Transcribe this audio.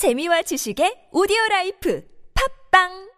재미와 지식의 오디오 라이프. 팝빵!